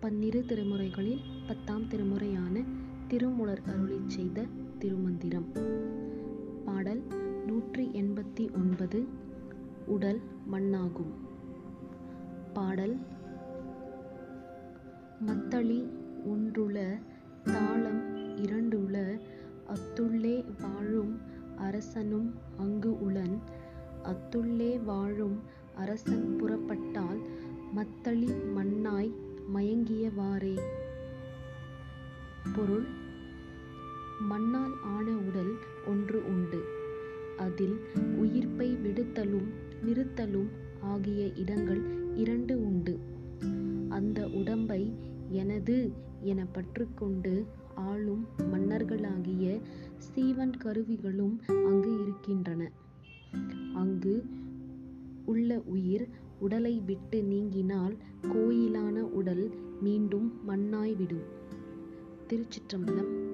பன்னிரு திருமுறைகளில் பத்தாம் திருமுறையான திருமுலர் அருளி செய்த திருமந்திரம். பாடல் நூற்றி எண்பத்தி ஒன்பது உடல் மண்ணாகும். பாடல் மத்தளி ஒன்றுள தாளம் இரண்டுள அத்துள்ளே வாழும் அரசனும் அங்கு உளன் அத்துள்ளே வாழும் அரசன் புறப்பட்டால் களி மண்ணாய் மயங்கியவாறே. பொருள் மண்ணால் ஆன உடல் ஒன்று உண்டு. அதில் உயிர்ப்பை விடுத்தலும் நிறுத்தலும் ஆகிய இடங்கள் இரண்டு உண்டு. அந்த உடம்பை எனது என பற்றுக்கொண்டு ஆளும் மன்னர்களாகிய சீவன் கருவிகளும் அங்கு இருக்கின்றன. அங்கு உள்ள உயிர் உடலை விட்டு நீங்கினால் கோயிலான உடல் மீண்டும் மண்ணாய் விடும் திருச்சிற்றம்பலம்